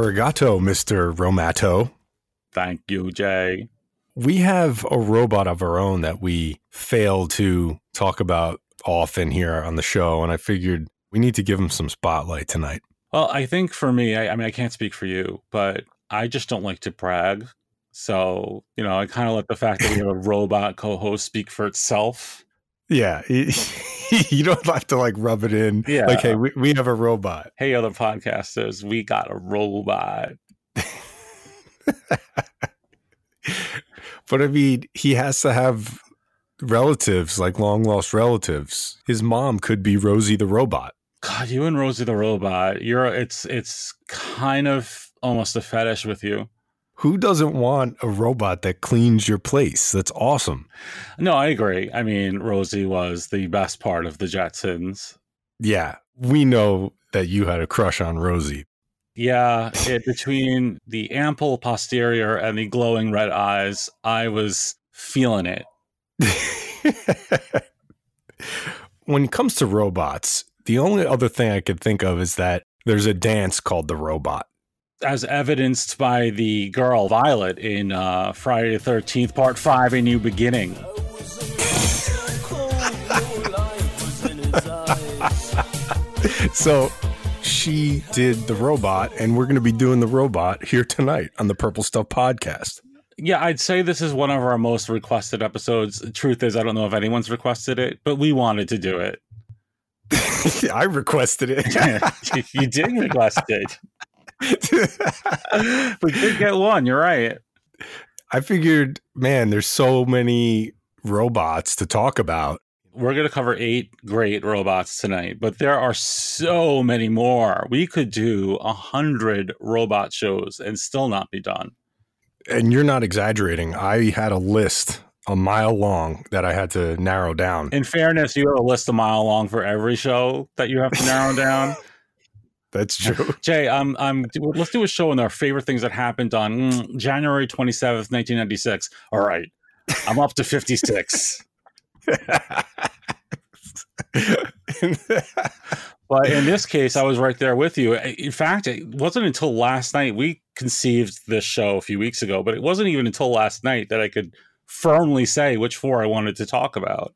arigato, Mr. Roboto. Thank you, Jay. We have a robot of our own that we fail to talk about often here on the show, and I figured we need to give him some spotlight tonight. Well, I think for me, I, I mean, I can't speak for you, but I just don't like to brag. So, you know, I kind of let the fact that we have a robot co host speak for itself. Yeah, you don't have to like rub it in. Yeah. Like, hey, we, we have a robot. Hey, other podcasters, we got a robot. But I mean, he has to have relatives, like long lost relatives. His mom could be Rosie the robot. God, you and Rosie the robot, you're it's it's kind of almost a fetish with you. Who doesn't want a robot that cleans your place? That's awesome. No, I agree. I mean, Rosie was the best part of the Jetsons. Yeah, we know that you had a crush on Rosie. Yeah, it, between the ample posterior and the glowing red eyes, I was feeling it. when it comes to robots, the only other thing I could think of is that there's a dance called the robot. As evidenced by the girl Violet in uh, Friday the 13th, Part 5, A New Beginning. So she did the robot, and we're going to be doing the robot here tonight on the Purple Stuff podcast. Yeah, I'd say this is one of our most requested episodes. The truth is, I don't know if anyone's requested it, but we wanted to do it. I requested it. you did request it. We did get one. You're right. I figured, man, there's so many robots to talk about. We're going to cover eight great robots tonight, but there are so many more. We could do a hundred robot shows and still not be done. And you're not exaggerating. I had a list a mile long that I had to narrow down. In fairness, you have a list a mile long for every show that you have to narrow down. That's true. Jay, I'm, I'm. Let's do a show on our favorite things that happened on mm, January 27th, 1996. All right, I'm up to 56. But in this case, I was right there with you. In fact, it wasn't until last night we conceived this show a few weeks ago, but it wasn't even until last night that I could firmly say which four I wanted to talk about.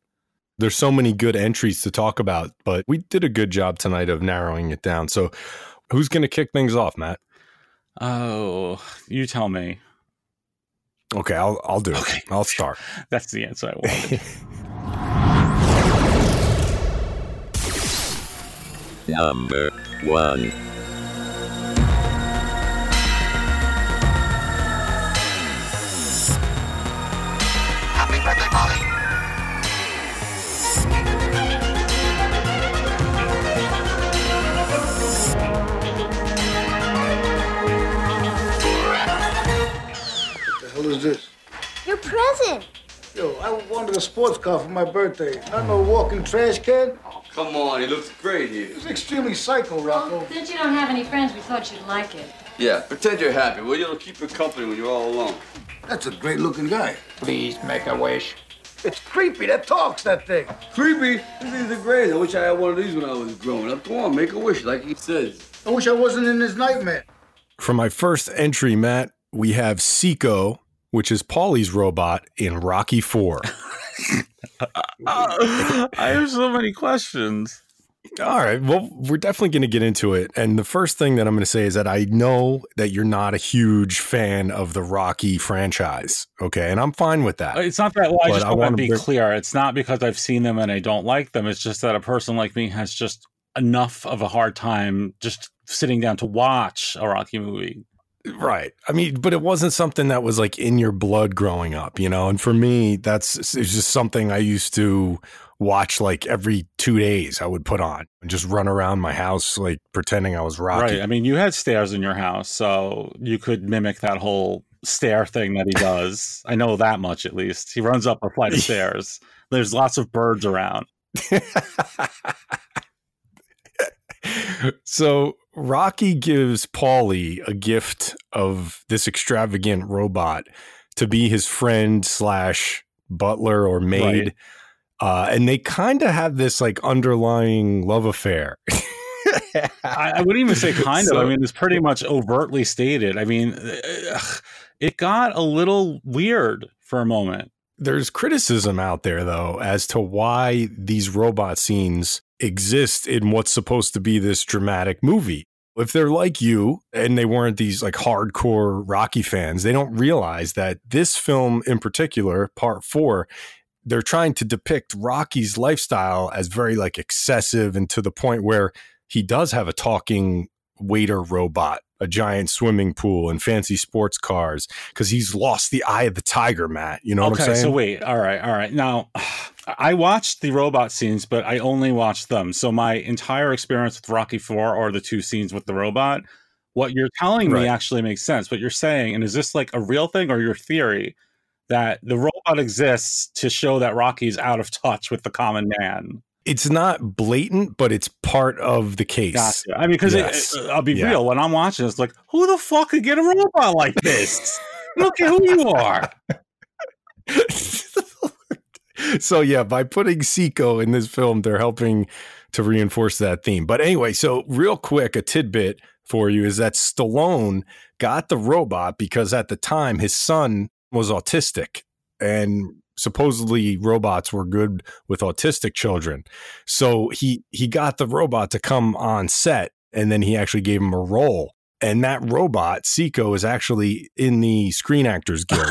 There's so many good entries to talk about, but we did a good job tonight of narrowing it down. So, who's going to kick things off, Matt? Oh, you tell me. Okay, I'll I'll do it. Okay. I'll start. That's the answer I wanted. Number one. The is this? Your present. Yo, I wanted a sports car for my birthday. Not no walking trash can. Oh, come on, he looks great here. It's extremely psycho, Rocco. Well, since you don't have any friends, we thought you'd like it. Yeah, pretend you're happy. Well, it'll keep you company when you're all alone. That's a great looking guy. Please make a wish. It's creepy. That talks, that thing. Creepy. These things are great. I wish I had one of these when I was growing up. Come on, make a wish, like he says. I wish I wasn't in this nightmare. For my first entry, Matt, we have SICO, which is Paulie's robot in Rocky Four. I have so many questions. All right. Well, we're definitely going to get into it. And the first thing that I'm going to say is that I know that you're not a huge fan of the Rocky franchise. Okay. And I'm fine with that. It's not that. Well, I just I want to wanna be bring- clear. It's not because I've seen them and I don't like them. It's just that a person like me has just enough of a hard time just sitting down to watch a Rocky movie. Right. I mean, but it wasn't something that was like in your blood growing up, you know? And for me, that's it's just something I used to watch like every two days I would put on and just run around my house like pretending I was Rocky. Right. I mean, you had stairs in your house, so you could mimic that whole stair thing that he does. I know that much at least. He runs up a flight of stairs. There's lots of birds around. so Rocky gives Paulie a gift of this extravagant robot to be his friend slash butler or maid. Right. Uh, and they kind of have this like underlying love affair. I, I wouldn't even say kind So- of. I mean, it's pretty much overtly stated. I mean, ugh, it got a little weird for a moment. There's criticism out there though as to why these robot scenes exist in what's supposed to be this dramatic movie. If they're like you and they weren't these like hardcore Rocky fans, they don't realize that this film in particular, part 4, they're trying to depict Rocky's lifestyle as very like excessive and to the point where he does have a talking waiter robot, a giant swimming pool and fancy sports cars because he's lost the eye of the tiger, Matt. You know what I'm saying? so wait. All right, all right. Now, I watched the robot scenes, but I only watched them. So my entire experience with Rocky Four or the two scenes with the robot, what you're telling Right. me actually makes sense. What you're saying, and is this like a real thing or your theory that the robot exists to show that Rocky's out of touch with the common man? It's not blatant, but it's part of the case. Gotcha. I mean, because Yes. I'll be Yeah. real. When I'm watching, it's like, who the fuck could get a robot like this? Look at who you are. so yeah, by putting SICO in this film, they're helping to reinforce that theme. But anyway, so real quick, a tidbit for you is that Stallone got the robot because at the time his son was autistic and supposedly robots were good with autistic children. So he he got the robot to come on set and then he actually gave him a role. And that robot, SICO, is actually in the Screen Actors Guild.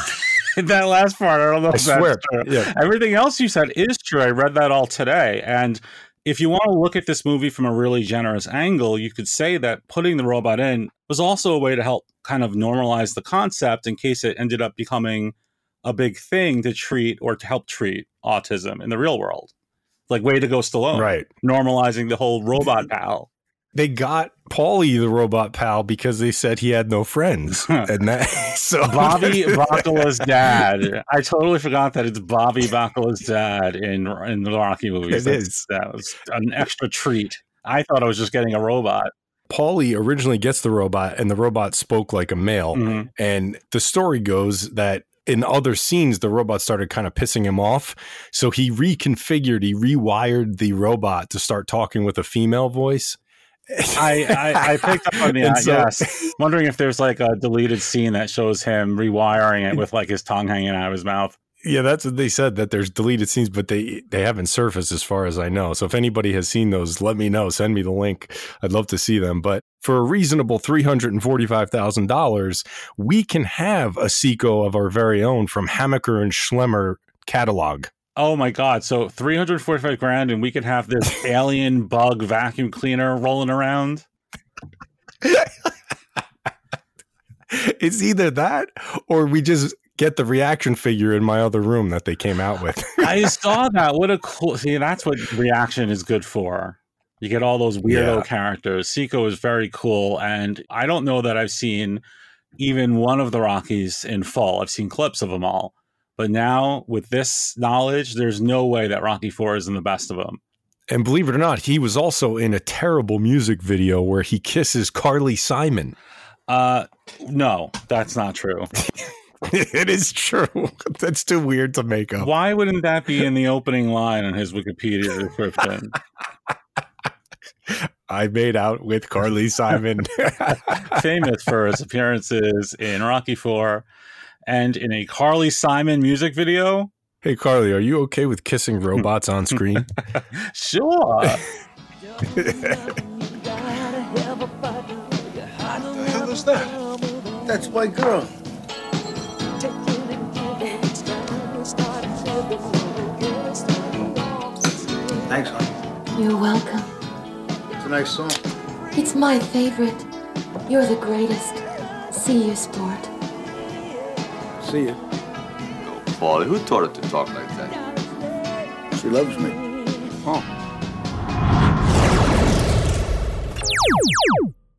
that last part, I don't know I if swear. that's true. Yeah. Everything else you said is true. I read that all today. And if you want to look at this movie from a really generous angle, you could say that putting the robot in was also a way to help kind of normalize the concept in case it ended up becoming a big thing to treat or to help treat autism in the real world. Like, way to go, Stallone. Right. Normalizing the whole robot pal. they got Paulie the robot pal because they said he had no friends, and that so Bobby Bacala's dad. I totally forgot that it's Bobby Bacala's dad in in the Rocky movies. It That's- is. That was an extra treat. I thought I was just getting a robot. Paulie originally gets the robot, and the robot spoke like a male. Mhm. And the story goes that in other scenes, the robot started kind of pissing him off. So he reconfigured, he rewired the robot to start talking with a female voice. I, I I picked up on that. Uh, so- yes, wondering if there's like a deleted scene that shows him rewiring it with like his tongue hanging out of his mouth. Yeah, that's what they said that there's deleted scenes, but they they haven't surfaced as far as I know. So if anybody has seen those, let me know. Send me the link. I'd love to see them. But for a reasonable three hundred and forty five thousand dollars, we can have a SICO of our very own from Hammacher and Schlemmer catalog. Oh my god! So 345 grand, and we could have this alien bug vacuum cleaner rolling around. It's either that or we just get the reaction figure in my other room that they came out with. I saw that. What a cool. See, that's what reaction is good for. You get all those weirdo Yeah. characters. SICO is very cool, and I don't know that I've seen even one of the Rockies in full. I've seen clips of them all, but now with this knowledge, there's no way that Rocky Four isn't the best of them. and believe it or not, he was also in a terrible music video where he kisses Carly Simon. Uh, no, that's not true. it is true. That's too weird to make up. Why wouldn't that be in the opening line on his Wikipedia description? I made out with Carly Simon. famous for his appearances in Rocky Four and in a Carly Simon music video. hey, Carly, are you okay with kissing robots on screen? Sure. What the hell is that? That's my girl. Thanks, honey. You're welcome. It's a nice song. It's my favorite. You're the greatest. See you, sport. See you. Paulie, who taught her to talk like that? She loves me. Oh.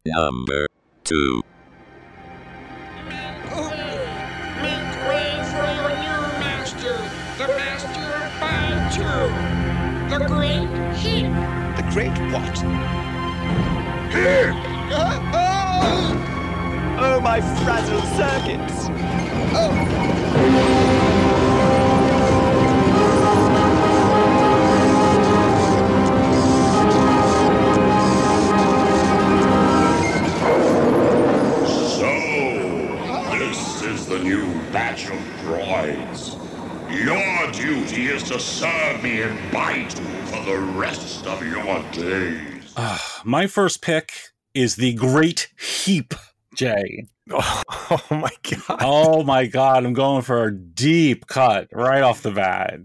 Number 2. Great what? Oh, my fragile circuits! So, duty is to serve me in Biitu for the rest of your days. Ah, my first pick is the Great Heap, Jay. Oh, my god. Oh my god, I'm going for a deep cut right off the bat.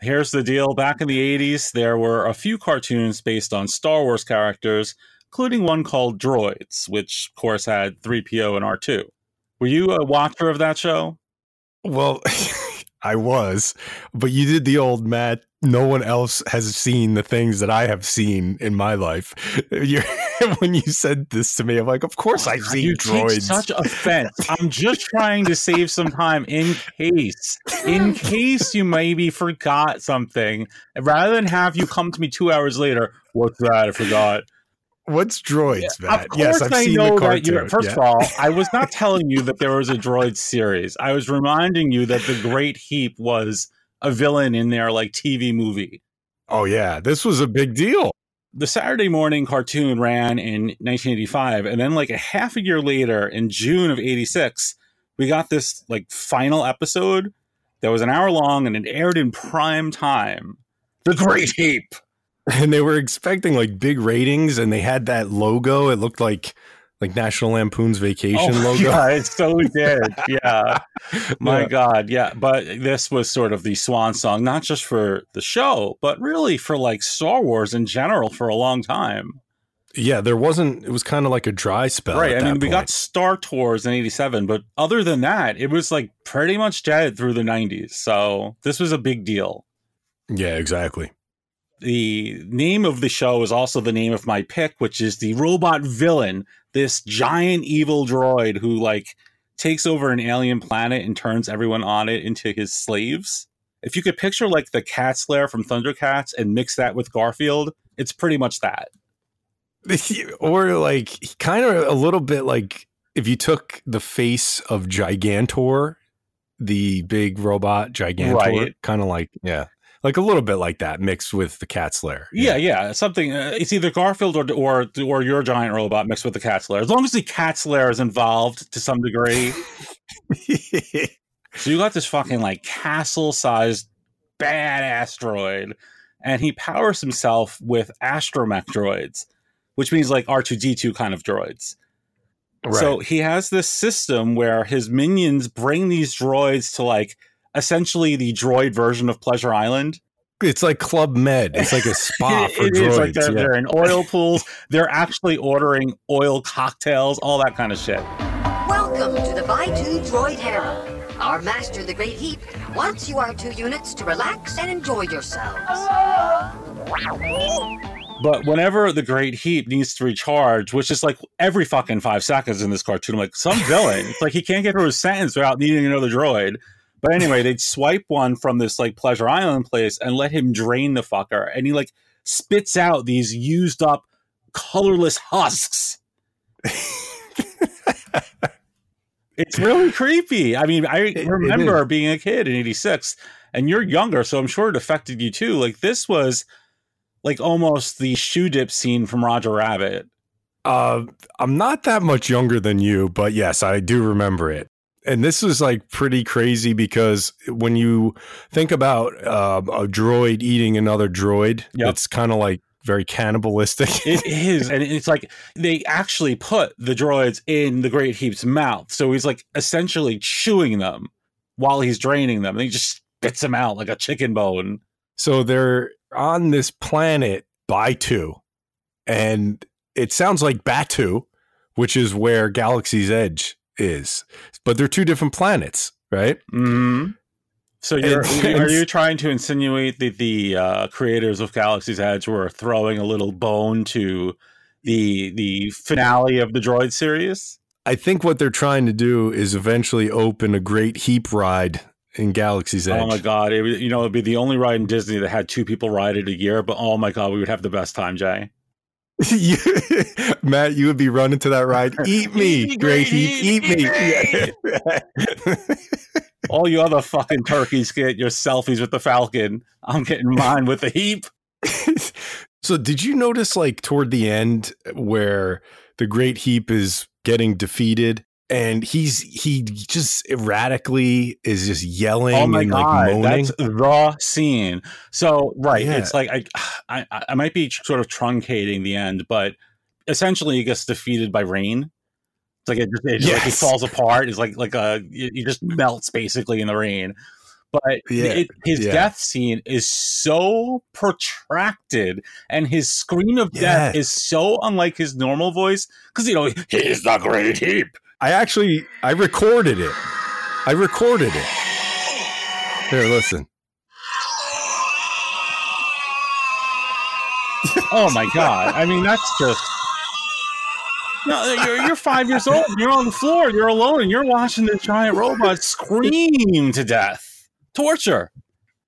Here's the deal. Back in the 80s, there were a few cartoons based on Star Wars characters, including one called Droids, which of course had 3PO and R2. Were you a watcher of that show? Well, I was, but you did the old Matt. No one else has seen the things that I have seen in my life. You're, when you said this to me, I'm like, of course oh I've seen you take droids. such offense. I'm just trying to save some time in case, in case you maybe forgot something. Rather than have you come to me two hours later, what's that? I forgot. What's droids, Matt? Of course, yes, I've I seen know the that. First yeah. of all, I was not telling you that there was a droid series. I was reminding you that the Great Heap was a villain in their like TV movie. oh yeah, this was a big deal. The Saturday morning cartoon ran in 1985, and then like a half a year later, in June of '86, we got this like final episode that was an hour long and it aired in prime time. The Great Heap. and they were expecting like big ratings and they had that logo it looked like like national lampoon's oh vacation oh, logo Yeah, it so did. Yeah. My Yeah. God. Yeah. But this was sort of the swan song, not just for the show, but really for like Star Wars in general for a long time. yeah there wasn't it was kind of like a dry spell right. I mean, that we got. Star Tours in 87, but other than that, it was like pretty much dead through the 90s. So this was a big deal. yeah exactly The name of the show is also the name of my pick, which is the robot villain, this giant evil droid who like takes over an alien planet and turns everyone on it into his slaves. If you could picture like the cat slayer from Thundercats and mix that with Garfield, it's pretty much that. or like kind of a little bit like if you took the face of gigantor the big robot gigantor Right. kind of like yeah like a little bit like that mixed with the cat slayer Yeah, yeah, something. Uh, it's either Garfield or or or your giant robot mixed with the cat slayer. As long as the cat slayer is involved to some degree. So you got this fucking like castle sized bad asteroid and he powers himself with astromech droids, which means like R2D2 kind of droids. right So he has this system where his minions bring these droids to like essentially the droid version of Pleasure Island. it's like club med it's like a spa for It droids is like they're, yeah. they're in oil pools. They're actually ordering oil cocktails, all that kind of shit. Welcome to the Biitu Droid Harem. Our master, the Great Heap, wants you R2 units to relax and enjoy yourselves. But whenever the Great Heap needs to recharge, which is like every fucking five seconds in this cartoon, I'm like some villain. it's like he can't get through his sentence without needing another droid. But anyway, they'd swipe one from this like Pleasure Island place and let him drain the fucker, and he like spits out these used up, colorless husks. it's really creepy. I mean, I it remember being a kid in '86, and you're younger, so I'm sure it affected you too. Like this was like almost the shoe dip scene from Roger Rabbit. Uh, I'm not that much younger than you, but yes, I do remember it. And this is like pretty crazy because when you think about uh, a droid eating another droid, Yep. it's kind of like very cannibalistic. It is, and it's like they actually put the droids in the Great Heap's mouth, so he's like essentially chewing them while he's draining them. And he just spits them out like a chicken bone. so they're on this planet Biitu, and it sounds like Batuu, which is where Galaxy's Edge is, but they're two different planets, right? Mm-hmm. So you're, are you trying to insinuate that the uh, creators of Galaxy's Edge were throwing a little bone to the the finale of the Droid series? I think what they're trying to do is eventually open a great heap ride in Galaxy's Edge. Oh my god! It, you know, it'd be the only ride in Disney that had two people ride it a year. But oh my god, we would have the best time, Jay. You- Matt, you would be running to that ride. Eat me, Eat me, great great eat heap, me. All you other fucking turkeys get your selfies with the Falcon. I'm getting mine with the heap. so, did you notice, like, toward the end, where the great heap is getting defeated? And he's he just erratically is just yelling Oh and god, like moaning. that's the scene. So right, Yeah. it's like I, I I might be sort of truncating the end, but essentially he gets defeated by rain. It's like it just, it just like he falls apart. It's like like a he just melts basically in the rain. But Yeah, it, his yeah. death scene is so protracted, and his scream of death Yes. is so unlike his normal voice because you know he's the great heap. I actually I recorded it. I recorded it. Here, listen. Oh my god! I mean, that's just. No, you're, you're five years old. You're on the floor. You're alone, and you're watching this giant robot scream to death. Torture.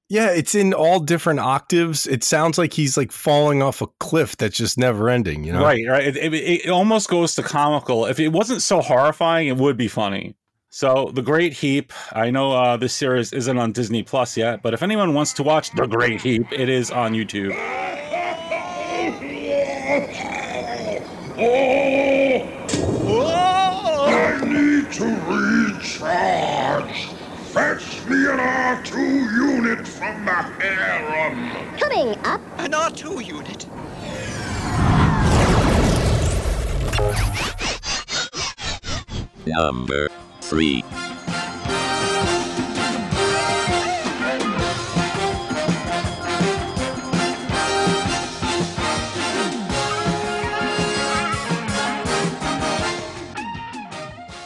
Yeah, it's in all different octaves. It sounds like he's like falling off a cliff that's just never ending, you know? Right, right. It, it, it almost goes to comical. If it wasn't so horrifying, it would be funny. So, The Great Heap. I know uh, this series isn't on Disney Plus yet, but if anyone wants to watch The Great Heap, it is on YouTube. I need to recharge. Fetch me an R2 unit from the harem. Coming up. An R2 unit. Number 3.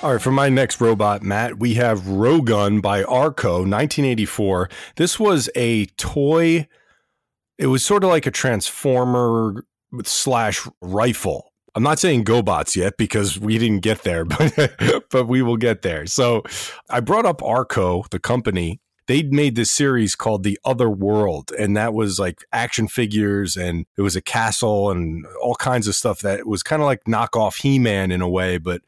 All right, for my next robot, Matt, we have Rogun by Arco, 1984. This was a toy. It was sort of like a transformer slash rifle. I'm not saying GoBots yet because we didn't get there, but but we will get there. So I brought up Arco, the company. They'd made this series called The Other World, and that was like action figures, and it was a castle and all kinds of stuff that was kind of like knockoff He Man in a way, but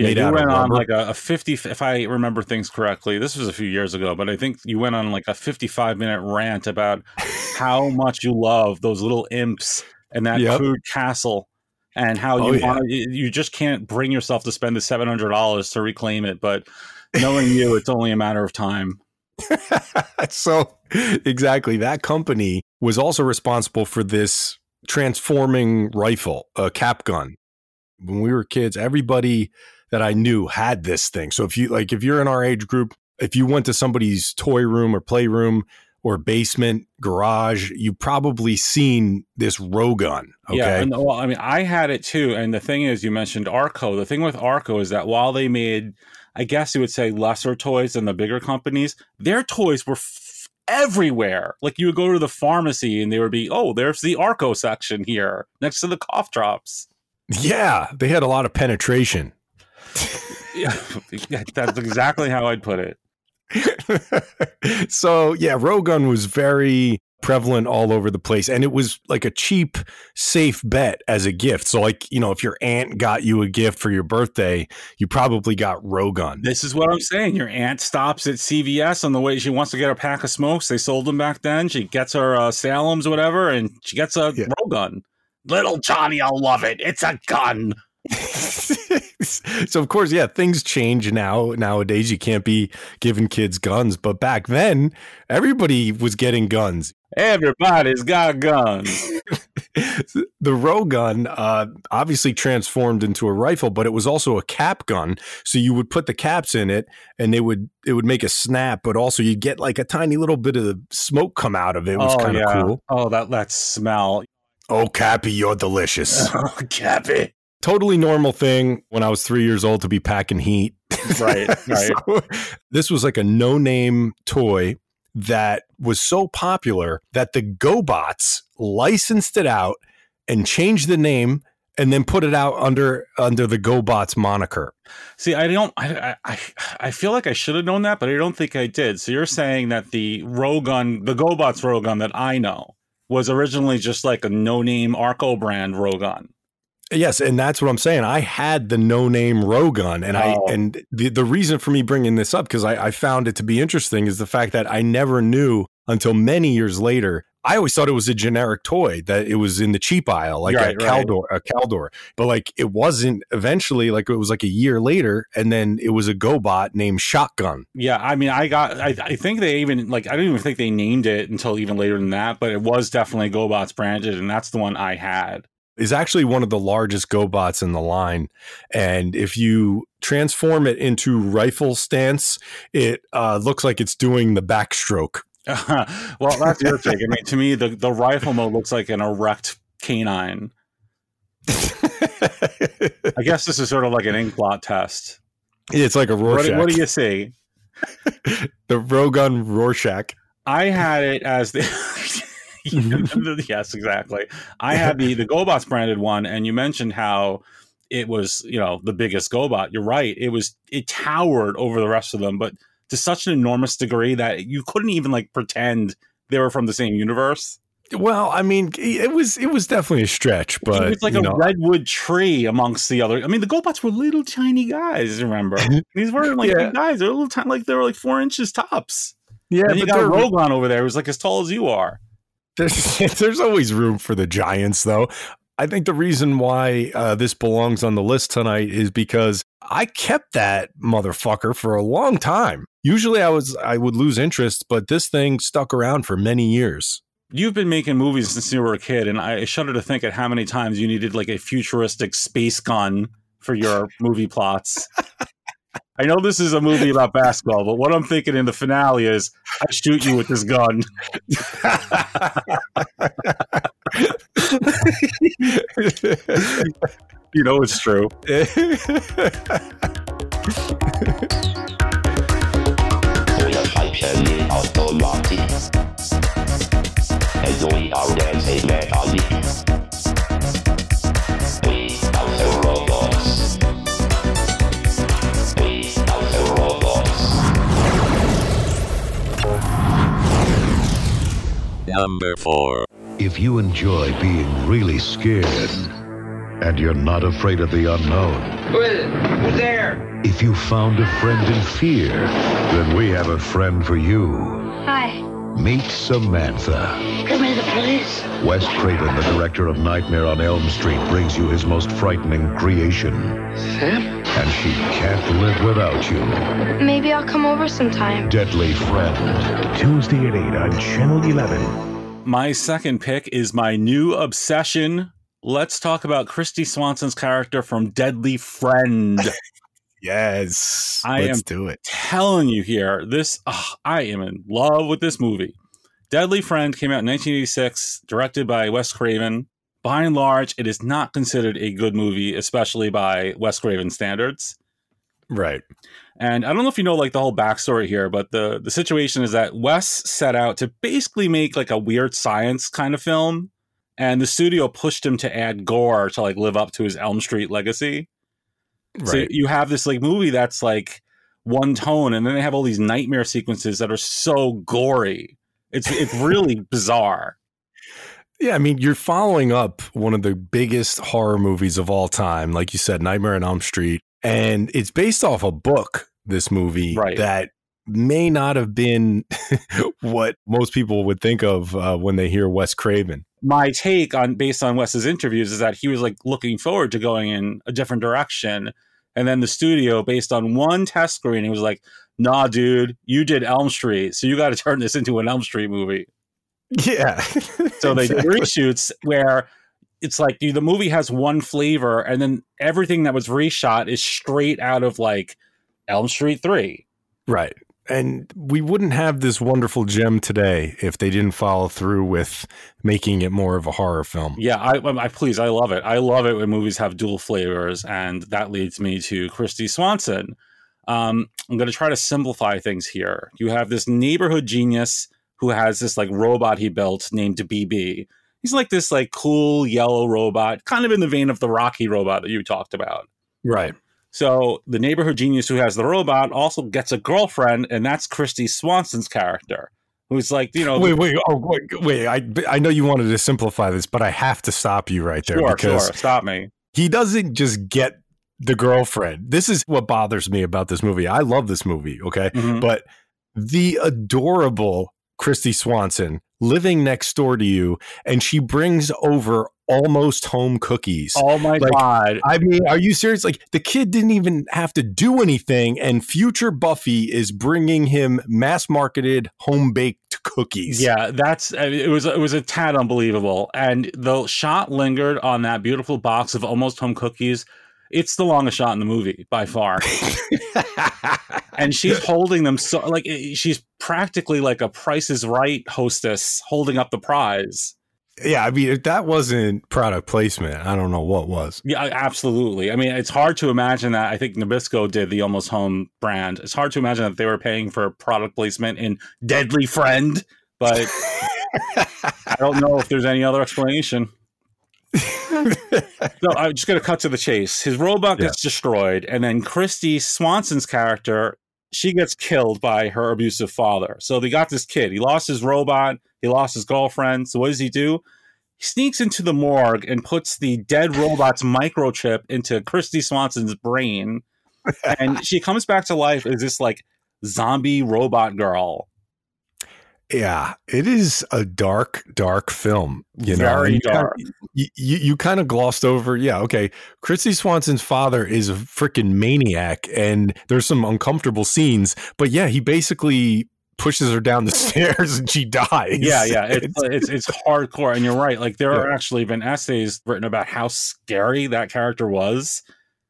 Yeah, made you went on like a, a 50, if I remember things correctly, this was a few years ago, but I think you went on like a 55 minute rant about how much you love those little imps and that Yep. crude castle and how Oh, you yeah. you you just can't bring yourself to spend the $700 to reclaim it. But knowing you, it's only a matter of time. so exactly that company was also responsible for this transforming rifle a cap gun when we were kids everybody that i knew had this thing so if you like if you're in our age group if you went to somebody's toy room or playroom or basement garage you probably seen this rogun okay Yeah, and, well, I mean, I had it too. And the thing is, you mentioned Arco. The thing with Arco is that while they made, I guess you would say, lesser toys than the bigger companies, their toys were f- everywhere. Like you would go to the pharmacy and there would be, oh, there's the Arco section here next to the cough drops. yeah they had a lot of penetration Yeah, that's exactly how I'd put it. so yeah, Rogun was very prevalent all over the place, and it was like a cheap, safe bet as a gift. So like you know, if your aunt got you a gift for your birthday, you probably got Rogun. This is what I'm saying. Your aunt stops at CVS on the way. She wants to get a pack of smokes. They sold them back then. She gets her uh, Salem's, or whatever, and she gets a Yeah. Rogun. Little Johnny, I'll love it. It's a gun. so of course, yeah, things change now. Nowadays, you can't be giving kids guns, but back then, everybody was getting guns. Everybody's got guns. the Rogun uh, obviously transformed into a rifle, but it was also a cap gun. So you would put the caps in it, and they would it would make a snap, but also you get like a tiny little bit of smoke come out of it. It was oh, kind of yeah. cool. Oh, that that smell. Oh, Cappy, you're delicious. Oh, Cappy. Totally normal thing when I was three years old to be packing heat. Right, right. So, this was like a no name toy that was so popular that the GoBots licensed it out and changed the name and then put it out under under the GoBots moniker. See, I don't. I, I I feel like I should have known that, but I don't think I did. So you're saying that the Rogun, the GoBots Rogun that I know, was originally just like a no-name Arco brand Rogun. Yes, and that's what I'm saying. I had the no name Rogun, and Oh. I and the the reason for me bringing this up because I, I found it to be interesting is the fact that I never knew until many years later. I always thought it was a generic toy that it was in the cheap aisle, like Right, a right. Caldor, a Caldor, but like it wasn't. Eventually, like it was like a year later, and then it was a GoBot named Shotgun. Yeah, I mean, I got. I, I think they even like. I don't even think they named it until even later than that. But it was definitely GoBots branded, and that's the one I had. Is actually one of the largest GoBots in the line. And if you transform it into rifle stance, it uh, looks like it's doing the backstroke. well, that's your take. I mean, to me, the the rifle mode looks like an erect canine. I guess this is sort of like an ink blot test. It's like a What, Rorschach. what do you see? the Rogun Rorschach. I had it as the. Mm-hmm. yes, exactly. I had the the GoBots branded one, and you mentioned how it was, you know, the biggest GoBot. You're right. It was it towered over the rest of them, but to such an enormous degree that you couldn't even like pretend they were from the same universe. Well, I mean, it was it was definitely a stretch, but it was like a know, redwood tree amongst the other. I mean, the GoBots were little tiny guys. Remember, these weren't like Yeah. big guys. They're little tiny, like they were like four inches tops. yeah, and you got Rogun over there, who's like as tall as you are. There's there's always room for the giants, though. I think the reason why uh, this belongs on the list tonight is because I kept that motherfucker for a long time. Usually, I was I would lose interest, but this thing stuck around for many years. You've been making movies since you were a kid, and I shudder to think at how many times you needed like a futuristic space gun for your movie plots. I know this is a movie about basketball, but what I'm thinking in the finale is I shoot you with this gun. you know it's true. Number 4. If you enjoy being really scared and you're not afraid of the unknown, Who is it? Who's there? if you found a friend in fear, then we have a friend for you. Hi. Meet Samantha. Come here, the police. Wes Craven, the director of Nightmare on Elm Street, brings you his most frightening creation. Sam? And she can't live without you. Maybe I'll come over sometime. Deadly Friend. Tuesday at 8 on Channel 11. My second pick is my new obsession. Let's talk about Kristy Swanson's character from Deadly Friend. yes, I let's am do it. telling you here, this ugh, I am in love with this movie. Deadly Friend came out in 1986, directed by Wes Craven. By and large, it is not considered a good movie, especially by Wes Craven standards. Right. And I don't know if you know like the whole backstory here, but the the situation is that Wes set out to basically make like a weird science kind of film, and the studio pushed him to add gore to like live up to his Elm Street legacy. So Right. you have this like movie that's like one tone, and then they have all these nightmare sequences that are so gory. It's it's really bizarre. Yeah, I mean, you're following up one of the biggest horror movies of all time, like you said, Nightmare on Elm Street, and it's based off a book. This movie Right. that may not have been what most people would think of uh, when they hear Wes Craven. My take on based on Wes's interviews is that he was like looking forward to going in a different direction, and then the studio, based on one test screening, he was like, "Nah, dude, you did Elm Street, so you got to turn this into an Elm Street movie." Yeah. So they did Exactly. reshoots where it's like dude, the movie has one flavor, and then everything that was reshot is straight out of like Elm Street Three. Right. And we wouldn't have this wonderful gem today if they didn't follow through with making it more of a horror film. Yeah, I, I please, I love it. I love it when movies have dual flavors, and that leads me to Kristy Swanson. Um, I'm going to try to simplify things here. You have this neighborhood genius who has this like robot he built named BB. He's like this like cool yellow robot, kind of in the vein of the Rocky robot that you talked about. Right. So the neighborhood genius who has the robot also gets a girlfriend, and that's Kristy Swanson's character, who's like, you know, Wait, wait, oh, wait, wait. I I know you wanted to simplify this, but I have to stop you right there sure, because sure, stop me. he doesn't just get the girlfriend. This is what bothers me about this movie. I love this movie, okay? Mhm. But the adorable Kristy Swanson living next door to you and she brings over almost home cookies. Oh my Like, god! I mean, are you serious? Like the kid didn't even have to do anything, and future Buffy is bringing him mass marketed home baked cookies. Yeah, that's it was it was a tad unbelievable, and the shot lingered on that beautiful box of almost home cookies. It's the longest shot in the movie by far, and she's holding them so like eh, she's practically like a Price is Right hostess holding up the prize. yeah. I mean, if that wasn't product placement, I don't know what was. Yeah, absolutely. I mean, it's hard to imagine that. I think Nabisco did the Almost Home brand. It's hard to imagine that they were paying for product placement in Deadly Friend, but I don't know if there's any other explanation. so I'm just going to cut to the chase. His robot gets destroyed, and then Kristy Swanson's character she gets killed by her abusive father. So they got this kid. He lost his robot. He lost his girlfriend. So what does he do? He sneaks into the morgue and puts the dead robot's microchip into Kristy Swanson's brain, and she comes back to life as this like zombie robot girl. Yeah, it is a dark, dark film. You know, Very you dark. you, you, you kind of glossed over. Yeah, okay. Kristy Swanson's father is a freaking maniac, and there's some uncomfortable scenes. But yeah, he basically pushes her down the stairs and she dies. Yeah, yeah, it's it's, it's hardcore, and you're right. Like there are actually been essays written about how scary that character was,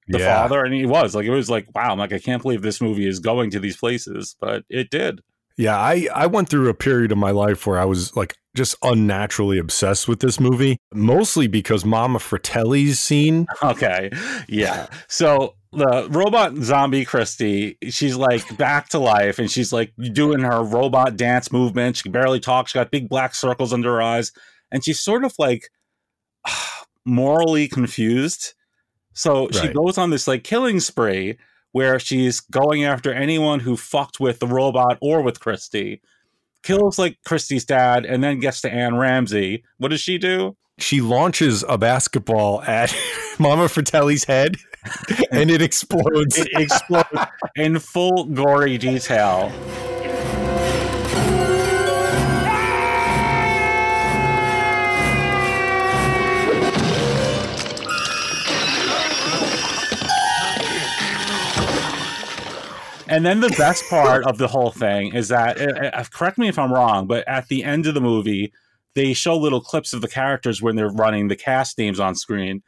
the Yeah. father, and he was like, it was like, wow, I'm like, I can't believe this movie is going to these places, but it did. Yeah, I, I went through a period of my life where I was like just unnaturally obsessed with this movie, mostly because Mama Fratelli's scene. Okay. Yeah. So the robot zombie Kristy, she's like back to life and she's like doing her robot dance movement. She can barely talk. She got big black circles under her eyes. And she's sort of like morally confused. So she Right. goes on this like killing spree where she's going after anyone who fucked with the robot or with Kristy. Kills like Kristy's dad and then gets to Anne Ramsey. What does she do? She launches a basketball at Mama Fratelli's head and it explodes. It explodes in full gory detail. And then the best part of the whole thing is that, uh, uh, correct me if I'm wrong, but at the end of the movie, they show little clips of the characters when they're running the cast names on screen.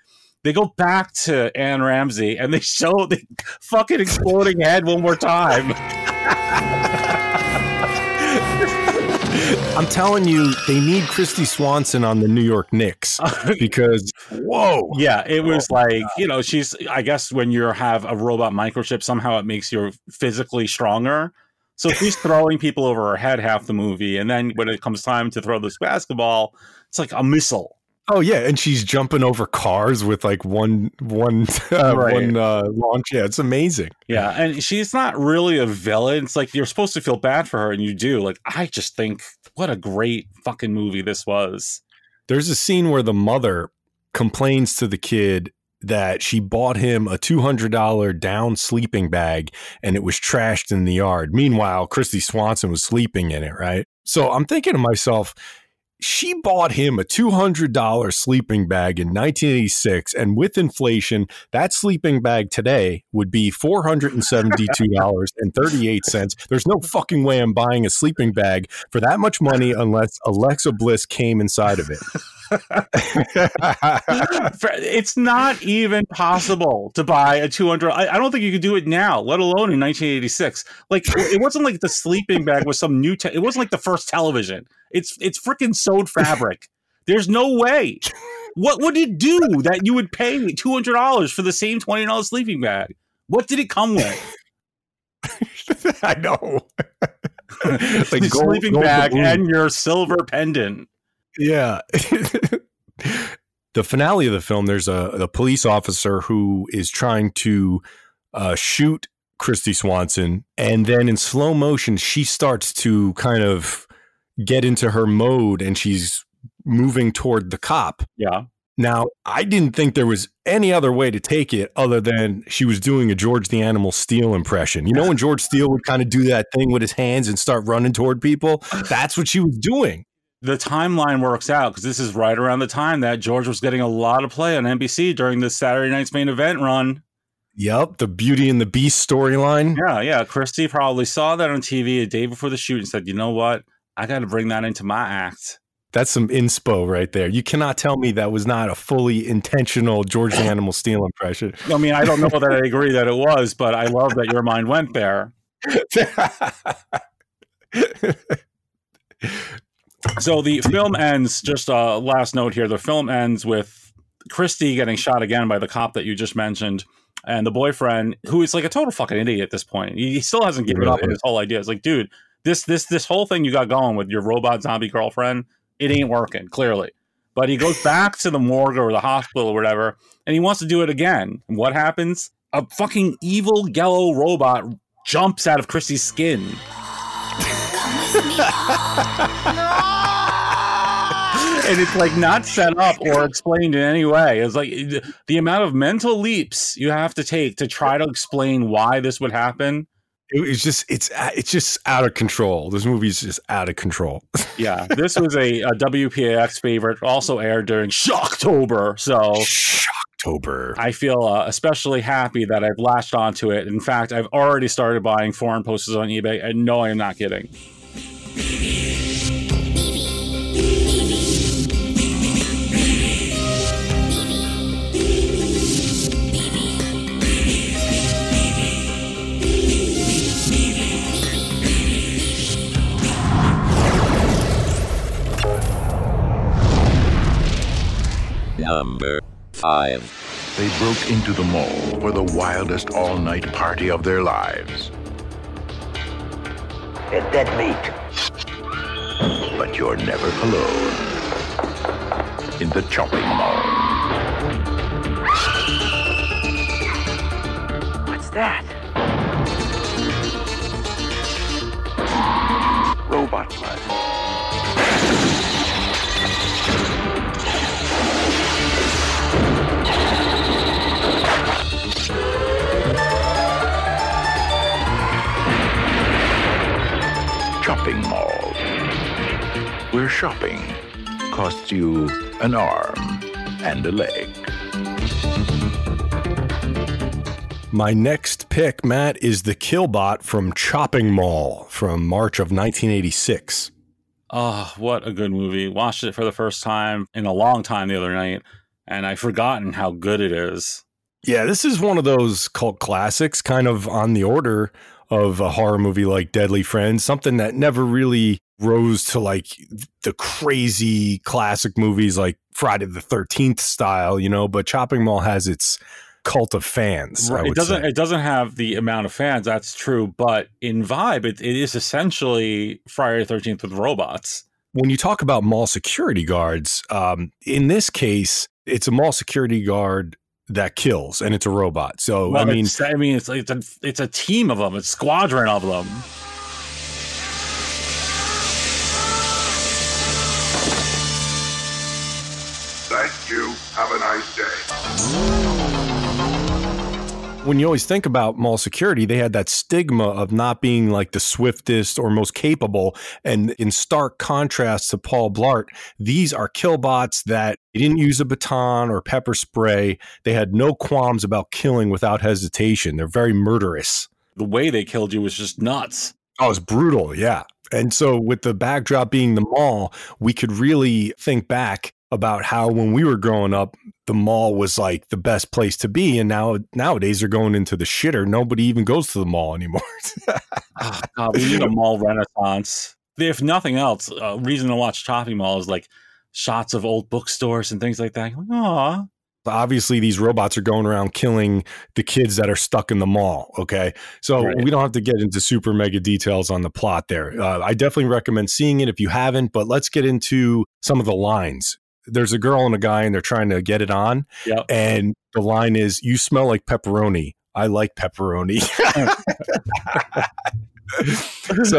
They go back to Anne Ramsey and they show the fucking exploding head one more time. I'm telling you, they need Kristy Swanson on the New York Knicks because whoa, Yeah, it oh was like, you know, she's I guess when you have a robot microchip, somehow it makes you physically stronger. So she's throwing people over her head half the movie, and then when it comes time to throw this basketball, it's like a missile. Oh yeah, and she's jumping over cars with like one one uh, Right. one uh, launch. Yeah, it's amazing. Yeah, and she's not really a villain. It's like you're supposed to feel bad for her, and you do. Like I just think, what a great fucking movie this was. There's a scene where the mother complains to the kid that she bought him a $200 down sleeping bag and it was trashed in the yard. Meanwhile, Kristy Swanson was sleeping in it, right? So I'm thinking to myself, she bought him a $200 sleeping bag in 1986. And with inflation, that sleeping bag today would be $472.38. There's no fucking way I'm buying a sleeping bag for that much money unless Alexa Bliss came inside of it. it's not even possible to buy a 200 I, I don't think you could do it now let alone in 1986 like it wasn't like the sleeping bag was some new te- it wasn't like the first television it's it's freaking sewed fabric there's no way what would it do that you would pay $200 for the same $20 sleeping bag what did it come with I know. like gold, sleeping gold bag and your silver pendant yeah. the finale of the film, there's a, a police officer who is trying to uh, shoot Kristy Swanson. And then in slow motion, she starts to kind of get into her mode and she's moving toward the cop. Yeah. Now, I didn't think there was any other way to take it other than she was doing a George the Animal Steele impression. You know, when George Steele would kind of do that thing with his hands and start running toward people? That's what she was doing the timeline works out because this is right around the time that George was getting a lot of play on NBC during the Saturday night's main event run. Yep, the Beauty and the Beast storyline. Yeah, yeah. Kristy probably saw that on TV a day before the shoot and said, "You know what? I got to bring that into my act." That's some inspo right there. You cannot tell me that was not a fully intentional George the Animal Steele impression. I mean, I don't know that I agree that it was, but I love that your mind went there. so the film ends. Just a last note here: the film ends with Kristy getting shot again by the cop that you just mentioned, and the boyfriend, who is like a total fucking idiot at this point. He, still hasn't given really up on his whole idea. It's like, dude, this this this whole thing you got going with your robot zombie girlfriend, it ain't working clearly. But he goes back to the morgue or the hospital or whatever, and he wants to do it again. And what happens? A fucking evil yellow robot jumps out of Kristy's skin. and it's like not set up or explained in any way. It's like the amount of mental leaps you have to take to try to explain why this would happen. It's just it's it's just out of control. This movie's just out of control. yeah, this was a, a WPAX favorite. Also aired during Shocktober. So Shocktober. I feel uh, especially happy that I've latched onto it. In fact, I've already started buying foreign posters on eBay. And no, I am not kidding. Number 5. They broke into the mall for the wildest all night party of their lives. It's dead meat. But you're never alone. In the chopping mall. What's that? Robot blood. Shopping mall. Where shopping costs you an arm and a leg. My next pick, Matt, is the Killbot from Chopping Mall from March of 1986. Oh, ah, what a good movie. Watched it for the first time in a long time the other night, and I've forgotten how good it is. Yeah, this is one of those cult classics, kind of on the order of a horror movie like Deadly Friends, something that never really rose to like the crazy classic movies like Friday the 13th style, you know, but Chopping Mall has its cult of fans. Right. It doesn't say. it doesn't have the amount of fans, that's true, but in vibe it, it is essentially Friday the 13th with robots. When you talk about mall security guards, um, in this case, it's a mall security guard that kills, and it's a robot. So well, I mean, I mean, it's it's a it's a team of them, it's a squadron of them. When you always think about mall security, they had that stigma of not being like the swiftest or most capable. And in stark contrast to Paul Blart, these are killbots that didn't use a baton or pepper spray. They had no qualms about killing without hesitation. They're very murderous. The way they killed you was just nuts. Oh, it's brutal. Yeah. And so, with the backdrop being the mall, we could really think back about how when we were growing up, the mall was like the best place to be, and now nowadays they're going into the shitter. Nobody even goes to the mall anymore. oh, we need a mall renaissance. If nothing else, a reason to watch Chopping Mall is like shots of old bookstores and things like that. Aw, obviously these robots are going around killing the kids that are stuck in the mall okay so right. we don't have to get into super mega details on the plot there uh, i definitely recommend seeing it if you haven't but let's get into some of the lines there's a girl and a guy and they're trying to get it on yep. and the line is you smell like pepperoni i like pepperoni so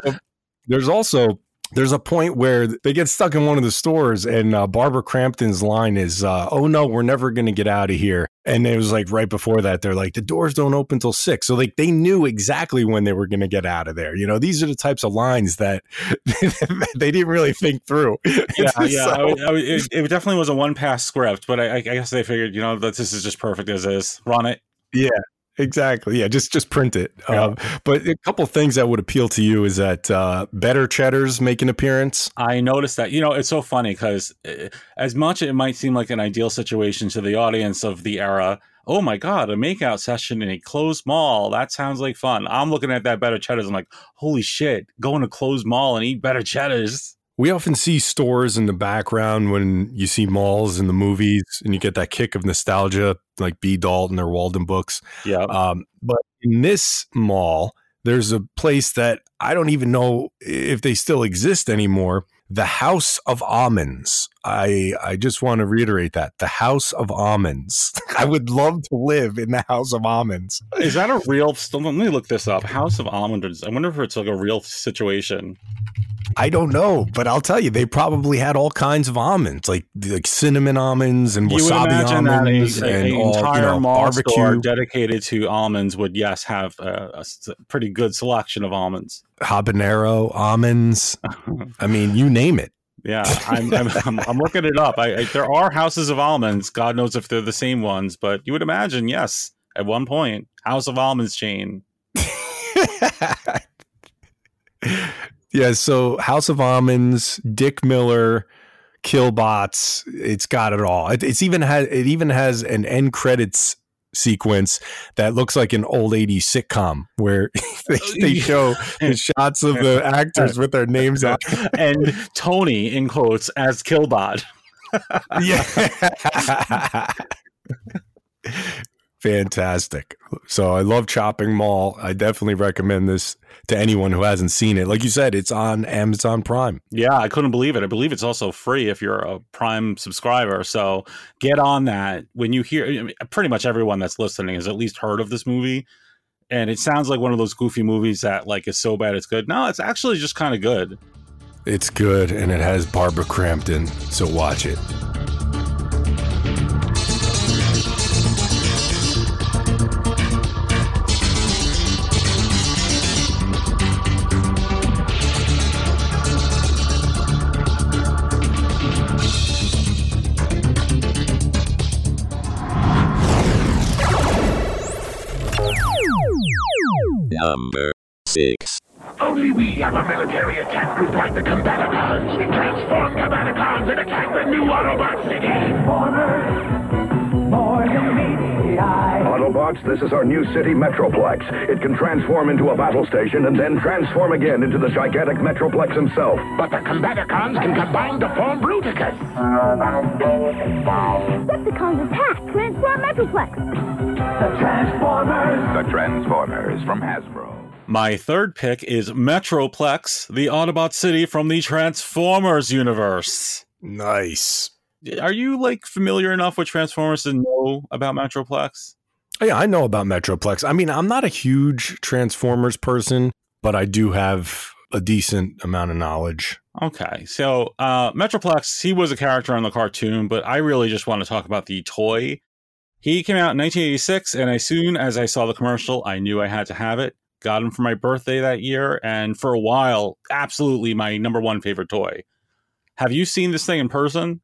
there's also there's a point where they get stuck in one of the stores, and uh, Barbara Crampton's line is, uh, "Oh no, we're never going to get out of here." And it was like right before that, they're like, "The doors don't open till six. so like they knew exactly when they were going to get out of there. You know, these are the types of lines that they didn't really think through. Yeah, yeah, so, I, I, it, it, definitely was a one pass script, but I, I guess they figured, you know, that this is just perfect as is. Run it. Yeah, Exactly. Yeah, just just print it. Yeah. Um, but a couple things that would appeal to you is that uh, better cheddars make an appearance. I noticed that. You know, it's so funny because uh, as much it might seem like an ideal situation to the audience of the era. Oh my God, a makeout session in a closed mall. That sounds like fun. I'm looking at that better cheddars. I'm like, holy shit, go in a closed mall and eat better cheddars. We often see stores in the background when you see malls in the movies and you get that kick of nostalgia, like B. Dalton or Waldenbooks. Yeah. Um, but in this mall, there's a place that I don't even know if they still exist anymore. The House of Almonds. I I just want to reiterate that the House of Almonds. I would love to live in the House of Almonds. Is that a real? Let me look this up. House of Almonds. I wonder if it's like a real situation. I don't know, but I'll tell you, they probably had all kinds of almonds, like like cinnamon almonds and wasabi almonds a, and a all, entire you know, mall barbecue. store dedicated to almonds would yes have a, a pretty good selection of almonds. habanero almonds. I mean, you name it. Yeah, I'm I'm, I'm, I'm looking it up. I, I, there are houses of almonds. God knows if they're the same ones, but you would imagine yes. At one point, House of Almonds chain. Yeah, so House of Almonds, Dick Miller, Killbots, it's got it all. It, it's even has it even has an end credits sequence that looks like an old 80s sitcom where they, oh, they show the shots of the actors with their names on and Tony in quotes as Killbot. yeah. Fantastic. So I love Chopping Mall. I definitely recommend this to anyone who hasn't seen it. Like you said, it's on Amazon Prime. Yeah, I couldn't believe it. I believe it's also free if you're a Prime subscriber. So get on that. When you hear, I mean, pretty much everyone that's listening has at least heard of this movie, and it sounds like one of those goofy movies that like is so bad it's good. No, it's actually just kind of good. It's good and it has Barbara Crampton, so watch it. Number 6. Only we have a military attack group like the Combaticons. We transform Combaticons and attack the new Autobot city. Autobots, this is our new city, Metroplex. It can transform into a battle station and then transform again into the gigantic Metroplex himself. But the Combaticons can combine to form Bruticus. Decepticons attack! Transform Metroplex! The Transformers! The Transformers from Hasbro. My third pick is Metroplex, the Autobot city from the Transformers universe. Nice. Are you like familiar enough with Transformers to know about Metroplex? Oh, Yeah, I know about Metroplex. I mean, I'm not a huge Transformers person, but I do have a decent amount of knowledge. Okay, so uh, Metroplex, he was a character on the cartoon, but I really just want to talk about the toy. He came out in 1986, and as soon as I saw the commercial, I knew I had to have it. Got him for my birthday that year, and for a while, absolutely my number one favorite toy. Have you seen this thing in person?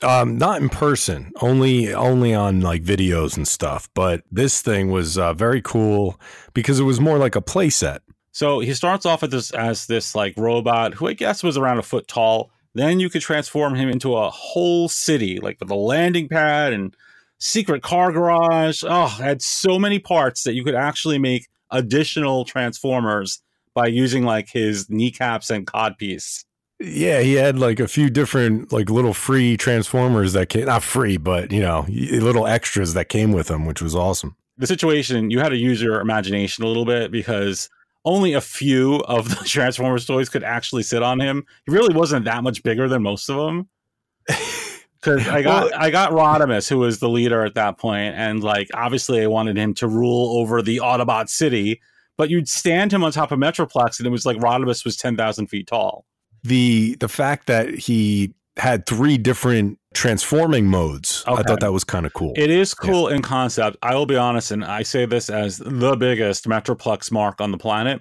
Um, not in person, only only on like videos and stuff. But this thing was uh, very cool because it was more like a playset. So he starts off at this as this like robot who I guess was around a foot tall. Then you could transform him into a whole city, like with a landing pad and secret car garage. Oh, had so many parts that you could actually make additional transformers by using like his kneecaps and codpiece. Yeah, he had like a few different like little free transformers that came not free, but you know, little extras that came with them, which was awesome. The situation you had to use your imagination a little bit because only a few of the Transformers toys could actually sit on him. He really wasn't that much bigger than most of them. Because I got well, I got Rodimus, who was the leader at that point, and like obviously I wanted him to rule over the Autobot city. But you'd stand him on top of Metroplex, and it was like Rodimus was ten thousand feet tall. The the fact that he had three different transforming modes. Okay. I thought that was kind of cool. It is cool yeah. in concept. I will be honest, and I say this as the biggest Metroplex mark on the planet.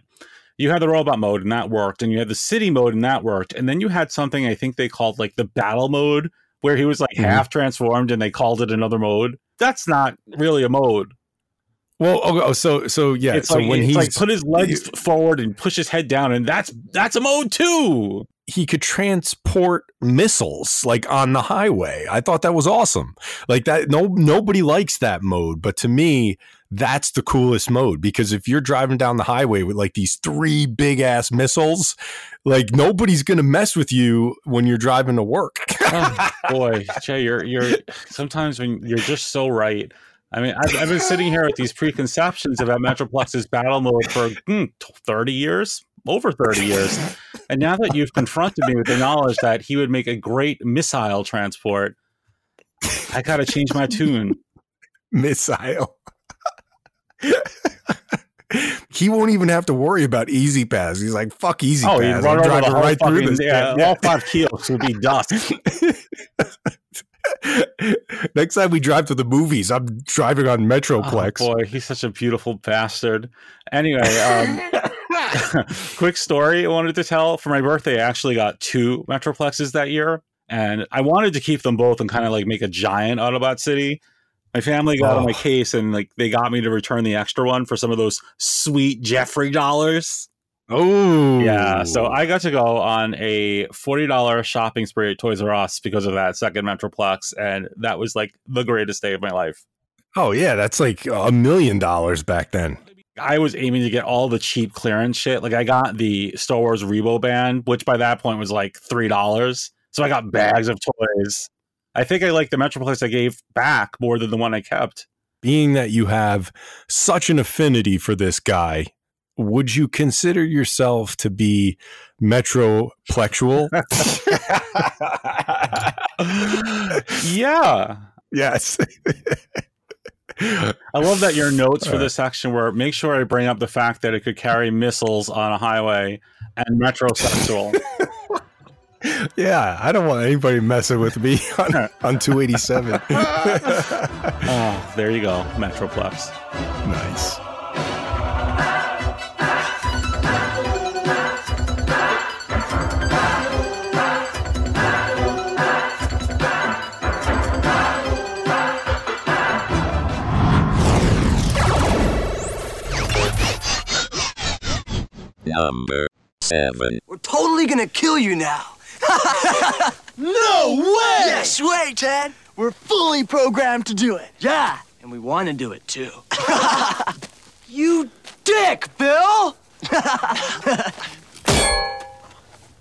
You had the robot mode, and that worked, and you had the city mode, and that worked, and then you had something I think they called like the battle mode, where he was like mm-hmm. half transformed, and they called it another mode. That's not really a mode. Well, oh, so so yeah. It's so like, when he's he's like put his legs forward and push his head down, and that's that's a mode too he could transport missiles like on the highway. I thought that was awesome. Like that no nobody likes that mode, but to me that's the coolest mode because if you're driving down the highway with like these three big ass missiles, like nobody's to mess with you when you're driving to work. oh, boy, Jay, you're you're sometimes when you're just so right. I mean, I've, I've been sitting here with these preconceptions about Metroplex's battle mode for hmm, 30 years, over 30 years. And now that you've confronted me with the knowledge that he would make a great missile transport, I got to change my tune. Missile. he won't even have to worry about E-ZPass. He's like, fuck easy oh, pass. I'm driving right fucking, through this. Yeah, yeah. All five kilos would be dust. Next time we drive to the movies, I'm driving on Metroplex. Oh, boy, he's such a beautiful bastard. Anyway, um, quick story I wanted to tell. For my birthday, I actually got two Metroplexes that year, and I wanted to keep them both and kind of like make a giant Autobot city. My family got oh. on my case and like they got me to return the extra one for some of those sweet Geoffrey dollars. Oh, yeah. So I got to go on a $40 shopping spree at Toys R Us because of that second Metroplex. And that was like the greatest day of my life. Oh, yeah. That's like a million dollars back then. I was aiming to get all the cheap clearance shit. Like I got the Star Wars Rebo band, which by that point was like $3. So I got bags of toys. I think I like the Metroplex I gave back more than the one I kept. Being that you have such an affinity for this guy, would you consider yourself to be metroplexual? yeah. Yes. I love that your notes for this section were make sure I bring up the fact that it could carry missiles on a highway and metrosexual. yeah, I don't want anybody messing with me on, on 287. oh, there you go, Metroplex. Nice. Number seven. We're totally gonna kill you now. No way! Yes way, Ted. We're fully programmed to do it. Yeah, and we want to do it too. you dick, Bill!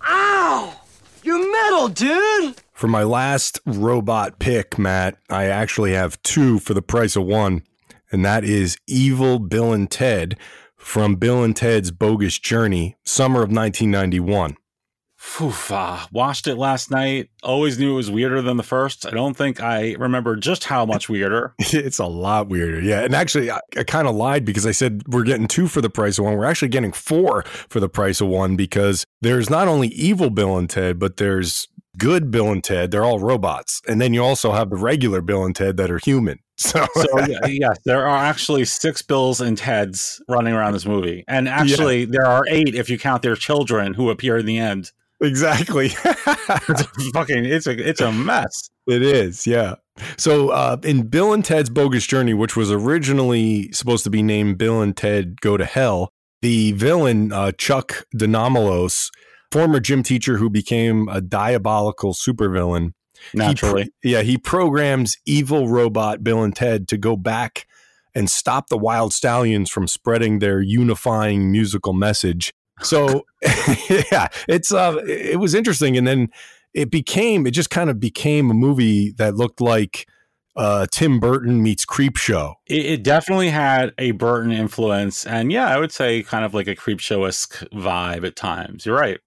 Ow! You're metal, dude! For my last robot pick, Matt, I actually have two for the price of one, and that is Evil Bill and Ted from Bill and Ted's Bogus Journey, summer of 1991. Oof, uh, watched it last night. Always knew it was weirder than the first. I don't think I remember just how much weirder. it's a lot weirder. Yeah. And actually, I, I kind of lied because I said we're getting two for the price of one. We're actually getting four for the price of one because there's not only evil Bill and Ted, but there's good Bill and Ted. They're all robots. And then you also have the regular Bill and Ted that are human. So, So yeah, yes, there are actually six Bills and Teds running around this movie, and actually there are eight if you count their children who appear in the end. Exactly. It's a fucking it's a it's a mess. It is, yeah. So uh, in Bill and Ted's Bogus Journey, which was originally supposed to be named Bill and Ted Go to Hell, the villain, uh, Chuck De Nomolos, former gym teacher who became a diabolical supervillain, he Naturally, yeah, he programs evil robot Bill and Ted to go back and stop the Wild Stallions from spreading their unifying musical message. So, yeah, it's uh, it was interesting, and then it became it just kind of became a movie that looked like uh, Tim Burton meets Creepshow. it, it definitely had a Burton influence, and yeah, I would say kind of like a creep show esque vibe at times. You're right.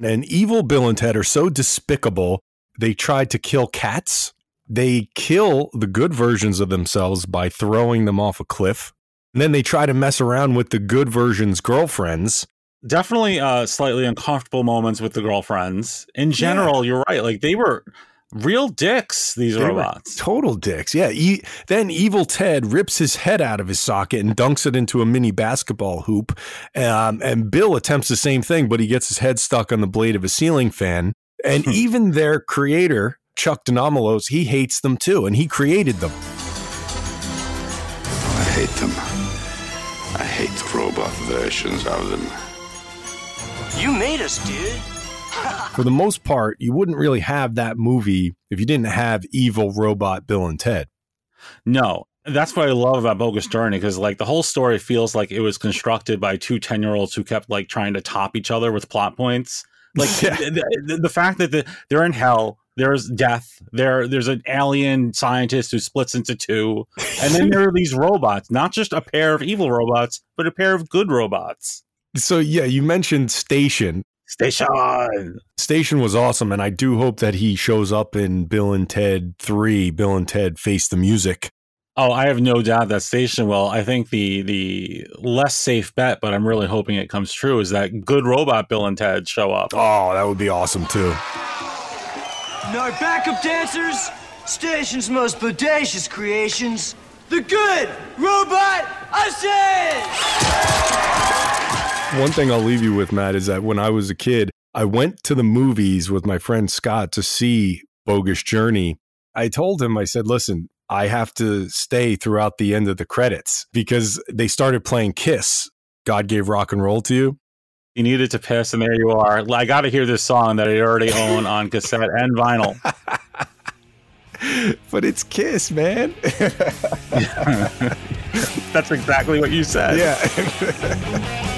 And evil Bill and Ted are so despicable. They tried to kill cats. They kill the good versions of themselves by throwing them off a cliff. And then they try to mess around with the good version's girlfriends. Definitely uh slightly uncomfortable moments with the girlfriends. In general, you're right. Like they were real dicks, these They robots. total dicks. Yeah. E- then evil Ted rips his head out of his socket and dunks it into a mini basketball hoop. Um, and Bill attempts the same thing, but he gets his head stuck on the blade of a ceiling fan. And even their creator, Chuck De Nomolos, he hates them too. And he created them. I hate them. I hate the robot versions of them. You made us, dude. For the most part, you wouldn't really have that movie if you didn't have evil robot Bill and Ted. No, that's what I love about Bogus Journey because like the whole story feels like it was constructed by two 10 year olds who kept like trying to top each other with plot points. Like Yeah. the, the, the fact that the, they're in hell, there's death, there there's an alien scientist who splits into two, and then there are these robots, not just a pair of evil robots, but a pair of good robots. So, yeah, you mentioned Station. Station. Station was awesome, and I do hope that he shows up in Bill and Ted 3, Bill and Ted Face the Music. Oh, I have no doubt that Station will. I think the the less safe bet, but I'm really hoping it comes true, is that good robot Bill and Ted show up. Oh, that would be awesome too. No backup dancers, station's most bodacious creations. The good robot Ushers! One thing I'll leave you with, Matt, is that when I was a kid, I went to the movies with my friend Scott to see Bogus Journey. I told him, I said, listen, I have to stay throughout the end of the credits because they started playing Kiss. God gave rock and roll to you. You needed to piss, and there you are. I got to hear this song that I already own on cassette and vinyl. But it's Kiss, man. That's exactly what you said. yeah.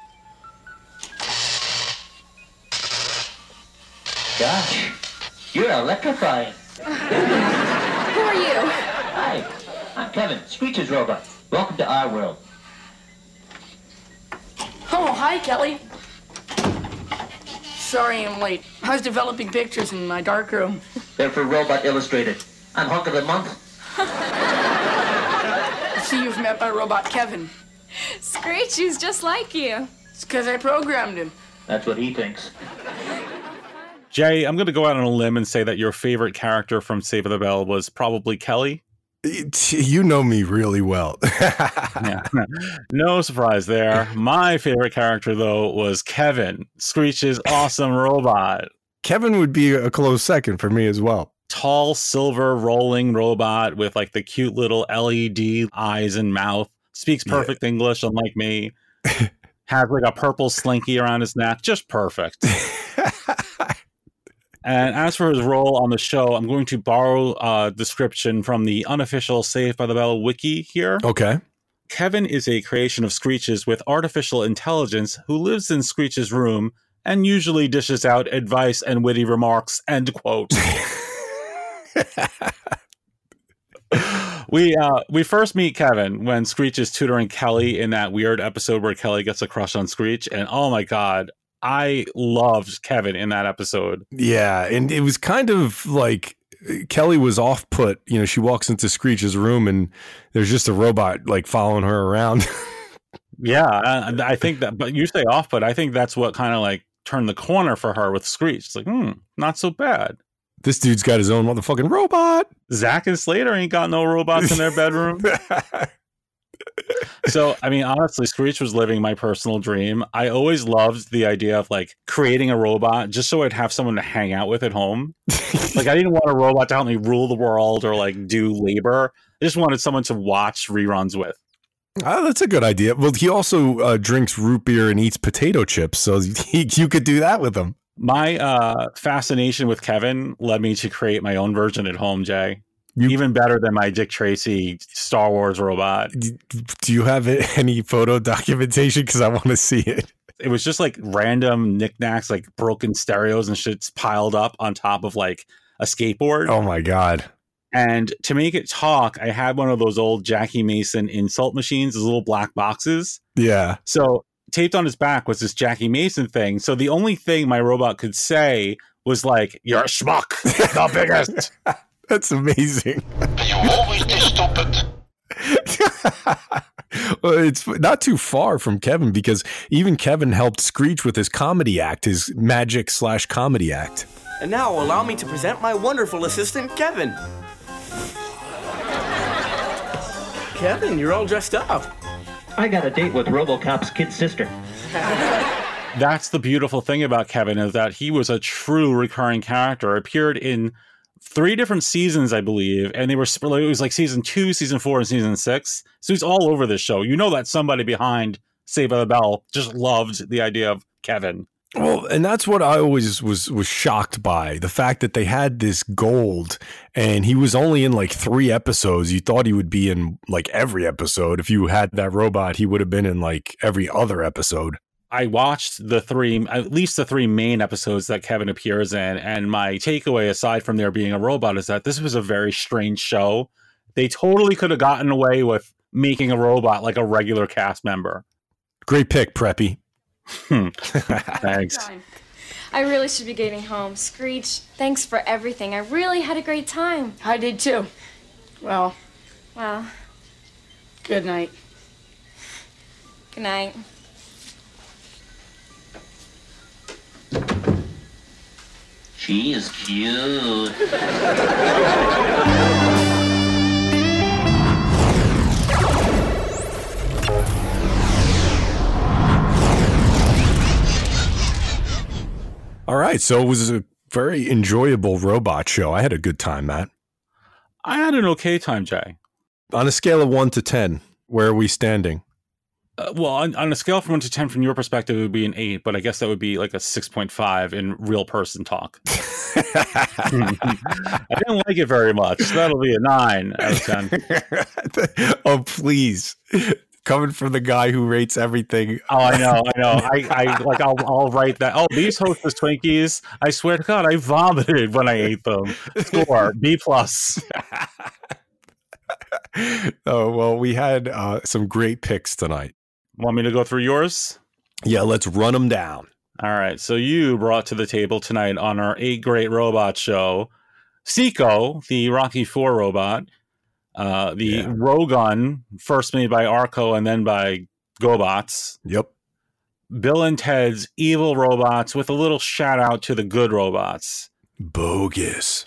you're electrifying. Who are you? Hi, I'm Kevin, Screech's robot. Welcome to our world. Oh, hi, Kelly. Sorry I'm late. I was developing pictures in my darkroom. They're for Robot Illustrated. I'm hunk of the month. I see you've met my robot, Kevin. Screech, he's just like you. It's because I programmed him. That's what he thinks. Jay, I'm going to go out on a limb and say that your favorite character from Save the Bell was probably Kelly. You know me really well. yeah. No surprise there. My favorite character, though, was Kevin, Screech's awesome robot. Kevin would be a close second for me as well. Tall, silver, rolling robot with like the cute little LED eyes and mouth. Speaks perfect English, unlike me. Has like a purple slinky around his neck. Just perfect. And as for his role on the show, I'm going to borrow a description from the unofficial Saved by the Bell wiki here. Okay. Kevin is a creation of Screech's with artificial intelligence who lives in Screech's room and usually dishes out advice and witty remarks. End quote. we uh we first meet Kevin when Screech is tutoring Kelly in that weird episode where Kelly gets a crush on Screech, and oh my god, I loved Kevin in that episode. Yeah, and it was kind of like Kelly was off put. You know, she walks into Screech's room and there's just a robot like following her around. Yeah, I, I think that, but you say off, but I think that's what kind of like turned the corner for her with Screech. It's like, hmm, not so bad. this dude's got his own motherfucking robot. Zach and Slater ain't got no robots in their bedroom. so, I mean, honestly, Screech was living my personal dream. I always loved the idea of like creating a robot just so I'd have someone to hang out with at home. like, I didn't want a robot to help me rule the world or like do labor. I just wanted someone to watch reruns with. Oh, that's a good idea. Well, he also uh, drinks root beer and eats potato chips, so he, you could do that with him. My uh, fascination with Kevin led me to create my own version at home, Jay. Even better than my Dick Tracy Star Wars robot. Do you have any photo documentation? Because I want to see it. It was just like random knickknacks, like broken stereos and shit's piled up on top of like a skateboard. Oh my god! And to make it talk, I had one of those old Jackie Mason insult machines, those little black boxes. Yeah. So taped on his back was this Jackie Mason thing. So the only thing my robot could say was like, "You're a schmuck, the biggest." That's amazing. You always this stupid. well, it's not too far from Kevin because even Kevin helped Screech with his comedy act, his magic slash comedy act. And now allow me to present my wonderful assistant, Kevin. Kevin, you're all dressed up. I got a date with RoboCop's kid sister. That's the beautiful thing about Kevin is that he was a true recurring character. Appeared in three different seasons, I believe, and they were it was like season two, season four, and season six. So he's all over this show. You know that somebody behind Saved by the Bell just loved the idea of Kevin. Well, and that's what I always was was shocked by the fact that they had this gold, and he was only in like three episodes. You thought he would be in like every episode. If you had that robot, he would have been in like every other episode. I watched the three, at least the three main episodes that Kevin appears in, and my takeaway, aside from there being a robot, is that this was a very strange show. They totally could have gotten away with making a robot like a regular cast member. Great pick, Preppy. Hmm. Thanks. I really should be getting home. Screech, thanks for everything. I really had a great time. I did too. Well, Well, good night. good night. She is cute. All right, so it was a very enjoyable robot show. I had a good time, Matt. I had an okay time, Jay. On a scale of one to ten, where are we standing? Uh, well, on, on a scale from one to ten, from your perspective, it would be an eight, but I guess that would be like a six point five in real person talk. I didn't like it very much. That'll be a nine out of ten. oh, please. Coming from the guy who rates everything. Oh, I know, I know. I, I like. I'll, I'll write that. Oh, these Hostess Twinkies. I swear to God, I vomited when I ate them. Score B plus. oh well, we had uh, some great picks tonight. Want me to go through yours? Yeah, let's run them down. All right. So you brought to the table tonight on our eight great robot show, SICO, the Rocky Four robot, uh, the Yeah. Rogun, first made by Arco and then by GoBots. Yep. Bill and Ted's evil robots with a little shout out to the good robots. Bogus.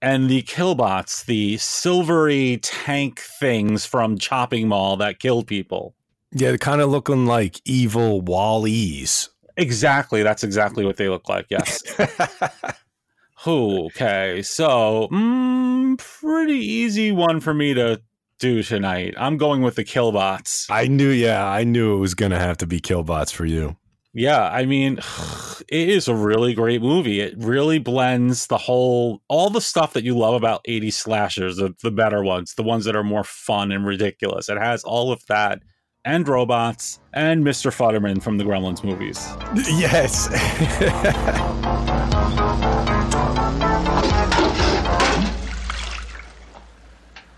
And the Killbots, the silvery tank things from Chopping Mall that killed people. Yeah, they're kind of looking like evil WALL-Es. Exactly. That's exactly what they look like. Yes. okay. So, mm, pretty easy one for me to do tonight. I'm going with the Killbots. I knew, yeah, I knew it was going to have to be Killbots for you. Yeah, I mean, it is a really great movie. It really blends the whole, all the stuff that you love about 80s slashers, the, the better ones, the ones that are more fun and ridiculous. It has all of that, and robots, and Mr. Futterman from the Gremlins movies. Yes.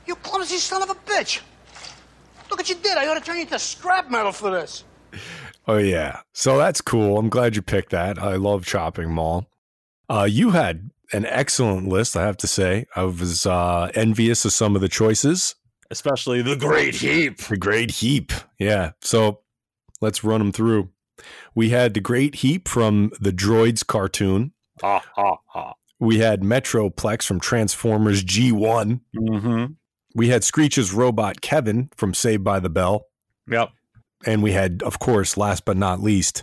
You clumsy son of a bitch. Look what you did. I ought to turn you into scrap metal for this. Oh yeah. So that's cool. I'm glad you picked that. I love Chopping Mall. Uh, you had an excellent list, I have to say. I was uh, envious of some of the choices. Especially the Great Heap. The Great Heap. Yeah. So let's run them through. We had the Great Heap from the Droids cartoon. Ha ha ha. We had Metroplex from Transformers G1. Mm-hmm. We had Screech's robot Kevin from Saved by the Bell. Yep. And we had, of course, last but not least,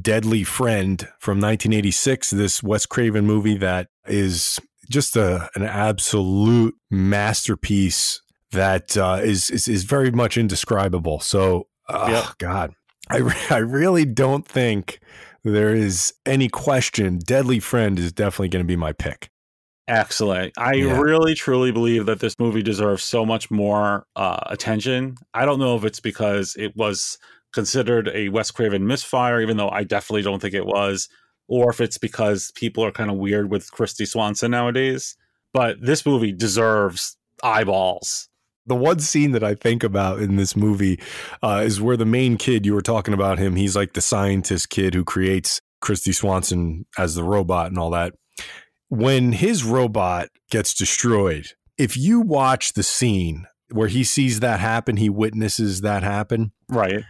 Deadly Friend from 1986, this Wes Craven movie that is just a, an absolute masterpiece that uh, is, is is very much indescribable. So, oh, Yep. God, I, re- I really don't think there is any question. Deadly Friend is definitely going to be my pick. Excellent. I Yeah. really truly believe that this movie deserves so much more uh, attention. I don't know if it's because it was considered a Wes Craven misfire, even though I definitely don't think it was, or if it's because people are kind of weird with Kristy Swanson nowadays. But this movie deserves eyeballs. The one scene that I think about in this movie uh, is where the main kid you were talking about him. He's like the scientist kid who creates Kristy Swanson as the robot and all that. When his robot gets destroyed, if you watch the scene where he sees that happen, he witnesses that happen. Right.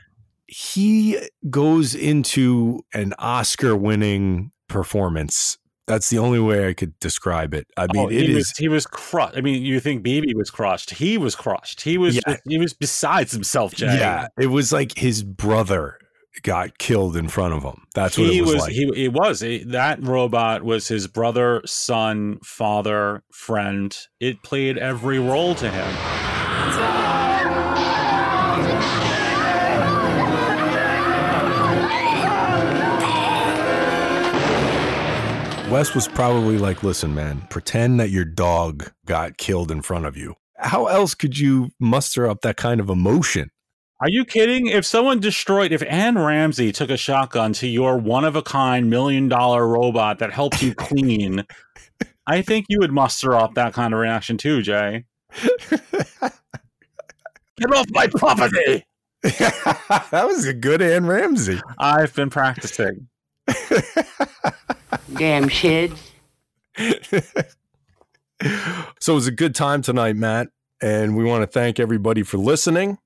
He goes into an Oscar winning performance. That's the only way I could describe it. I oh, mean, Oh, it he is. was he was crushed. I mean, you think BB was crushed? He was crushed. He was Yeah. he was besides himself, Jay. Yeah, it was like his brother got killed in front of him. That's what he it was, was like. he it was He- that robot was his brother, son, father, friend. It played every role to him. Wes was probably like, "Listen, man, pretend that your dog got killed in front of you. How else could you muster up that kind of emotion?" Are you kidding? If someone destroyed, if Anne Ramsey took a shotgun to your one of a kind million dollar robot that helped you clean, I think you would muster up that kind of reaction too, Jay. Get off my property! that was a good Anne Ramsey. I've been practicing. Damn kids. So it was a good time tonight, Matt, and we want to thank everybody for listening.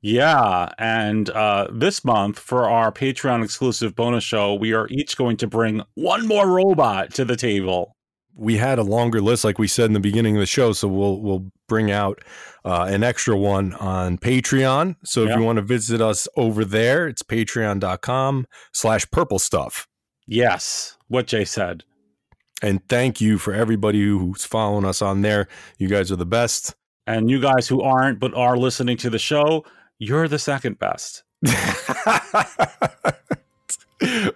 Yeah, and uh, this month for our Patreon exclusive bonus show, we are each going to bring one more robot to the table. We had a longer list, like we said in the beginning of the show, so we'll we'll bring out uh, an extra one on Patreon. So if Yeah. you want to visit us over there, it's patreon.com slash purple stuff. Yes, what Jay said. And thank you for everybody who's following us on there. You guys are the best. And you guys who aren't but are listening to the show, you're the second best.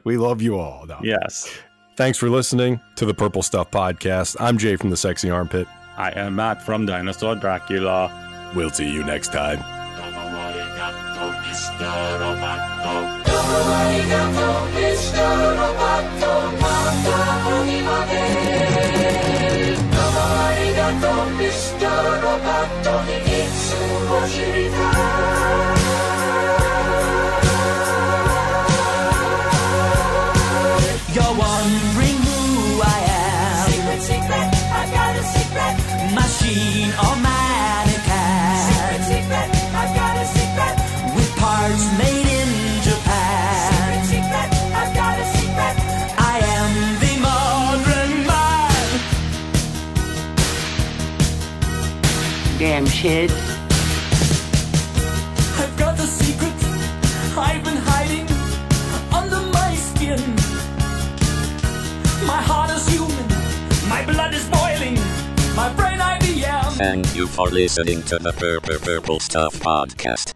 we love you all. No. Yes. Thanks for listening to the Purple Stuff Podcast. I'm Jay from the Sexy Armpit. I am Matt from Dinosaur Dracula. We'll see you next time. You're wondering who I am. Secret, secret, I've got a secret. Machine or Damn kids. I've got the secret I've been hiding under my skin. My heart is human, my blood is boiling, my brain IBM. Thank you for listening to the Purple Purple Stuff Podcast.